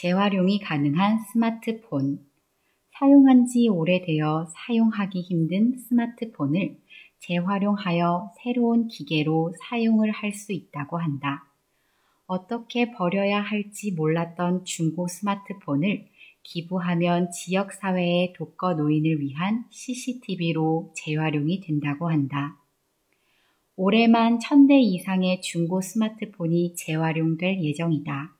재활용이 가능한 스마트폰. 사용한 지 오래되어 사용하기 힘든 스마트폰을 재활용하여 새로운 기계로 사용을 할 수 있다고 한다. 어떻게 버려야 할지 몰랐던 중고 스마트폰을 기부하면 지역사회의 독거 노인을 위한 CCTV로 재활용이 된다고 한다. 올해만 1000대 이상의 중고 스마트폰이 재활용될 예정이다.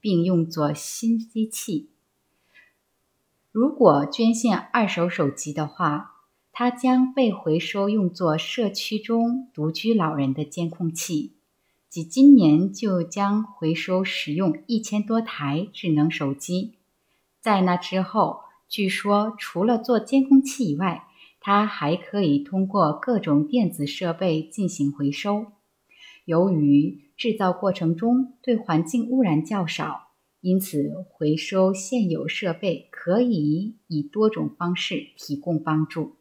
并用作新机器。如果捐献二手手机的话，它将被回收用作社区中独居老人的监控器。即今年就将回收使用一千多台智能手机。在那之后，据说除了做监控器以外，它还可以通过各种电子设备进行回收。由于制造过程中对环境污染较少。因此，回收现有设备可以以多种方式提供帮助。